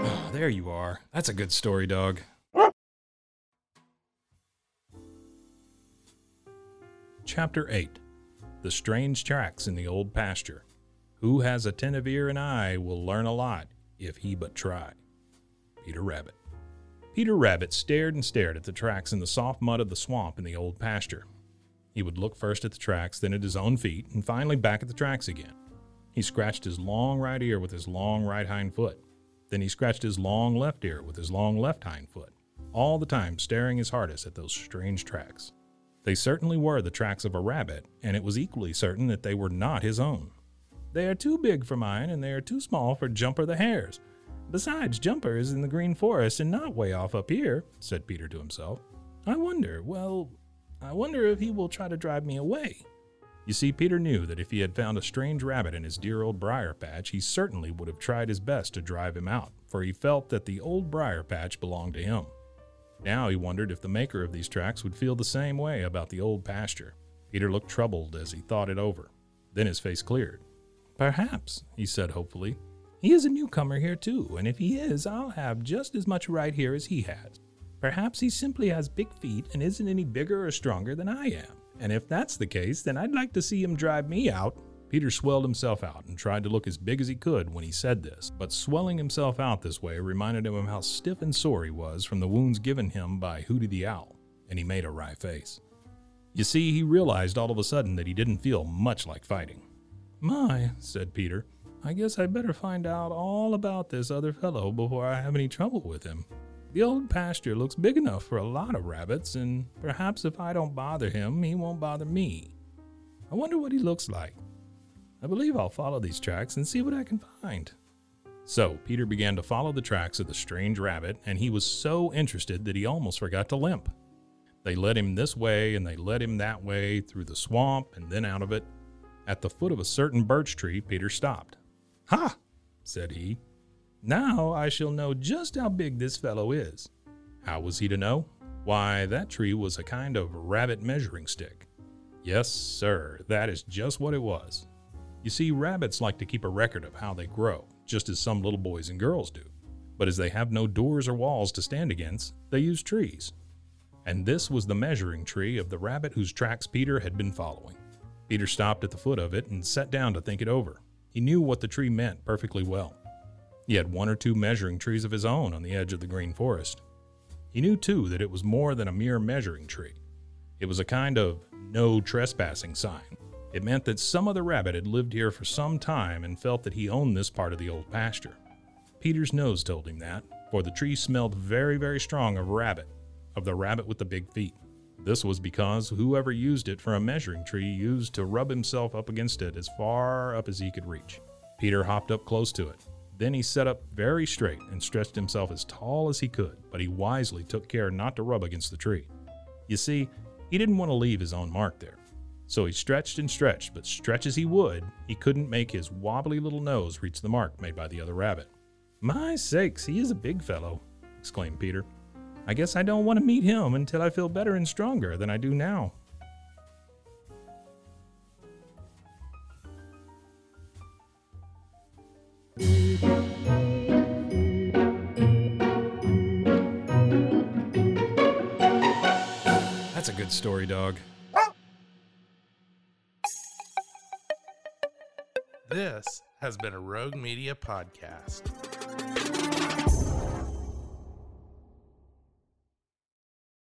Ah, That's a good story dog. Chapter 8 The Strange Tracks in the Old Pasture. Who has attentive ear and eye will learn a lot if he but try. Peter Rabbit. Peter Rabbit stared and stared at the tracks in the soft mud of the swamp in the old pasture. He would look first at the tracks, then at his own feet, and finally back at the tracks again. He scratched his long right ear with his long right hind foot. Then he scratched his long left ear with his long left hind foot, all the time staring his hardest at those strange tracks. They certainly were the tracks of a rabbit, and it was equally certain that they were not his own. They are too big for mine, and they are too small for Jumper the Hare's. Besides, Jumper is in the Green Forest and not way off up here, said Peter to himself. I wonder, well, I wonder if he will try to drive me away. You see, Peter knew that if he had found a strange rabbit in his dear old briar patch, he certainly would have tried his best to drive him out, for he felt that the old briar patch belonged to him. Now he wondered if the maker of these tracks would feel the same way about the old pasture. Peter looked troubled as he thought it over. Then his face cleared. Perhaps, he said hopefully. He is a newcomer here too, and if he is, I'll have just as much right here as he has. Perhaps he simply has big feet and isn't any bigger or stronger than I am. And if that's the case, then I'd like to see him drive me out. Peter swelled himself out and tried to look as big as he could when he said this, but swelling himself out this way reminded him of how stiff and sore he was from the wounds given him by Hooty the Owl, and he made a wry face. You see, he realized all of a sudden that he didn't feel much like fighting. My, said Peter, I guess I'd better find out all about this other fellow before I have any trouble with him. The old pasture looks big enough for a lot of rabbits, and perhaps if I don't bother him, he won't bother me. I wonder what he looks like. I believe I'll follow these tracks and see what I can find. So, Peter began to follow the tracks of the strange rabbit, and he was so interested that he almost forgot to limp. They led him this way and they led him that way through the swamp and then out of it. At the foot of a certain birch tree, Peter stopped. Ha! said he. Now I shall know just how big this fellow is. How was he to know? Why, that tree was a kind of rabbit measuring stick. Yes, sir, that is just what it was. You see, rabbits like to keep a record of how they grow, just as some little boys and girls do. But as they have no doors or walls to stand against, they use trees. And this was the measuring tree of the rabbit whose tracks Peter had been following. Peter stopped at the foot of it and sat down to think it over. He knew what the tree meant perfectly well. He had one or two measuring trees of his own on the edge of the green forest. He knew, too, that it was more than a mere measuring tree. It was a kind of no trespassing sign. It meant that some other rabbit had lived here for some time and felt that he owned this part of the old pasture. Peter's nose told him that, for the tree smelled very, very strong of rabbit, of the rabbit with the big feet. This was because whoever used it for a measuring tree used to rub himself up against it as far up as he could reach. Peter hopped up close to it. Then he sat up very straight and stretched himself as tall as he could, but he wisely took care not to rub against the tree. You see, he didn't want to leave his own mark there. So he stretched and stretched, but stretch as he would, he couldn't make his wobbly little nose reach the mark made by the other rabbit. My sakes, he is a big fellow, exclaimed Peter. I guess I don't want to meet him until I feel better and stronger than I do now. That's a good story, dog. This has been a Rogue Media podcast.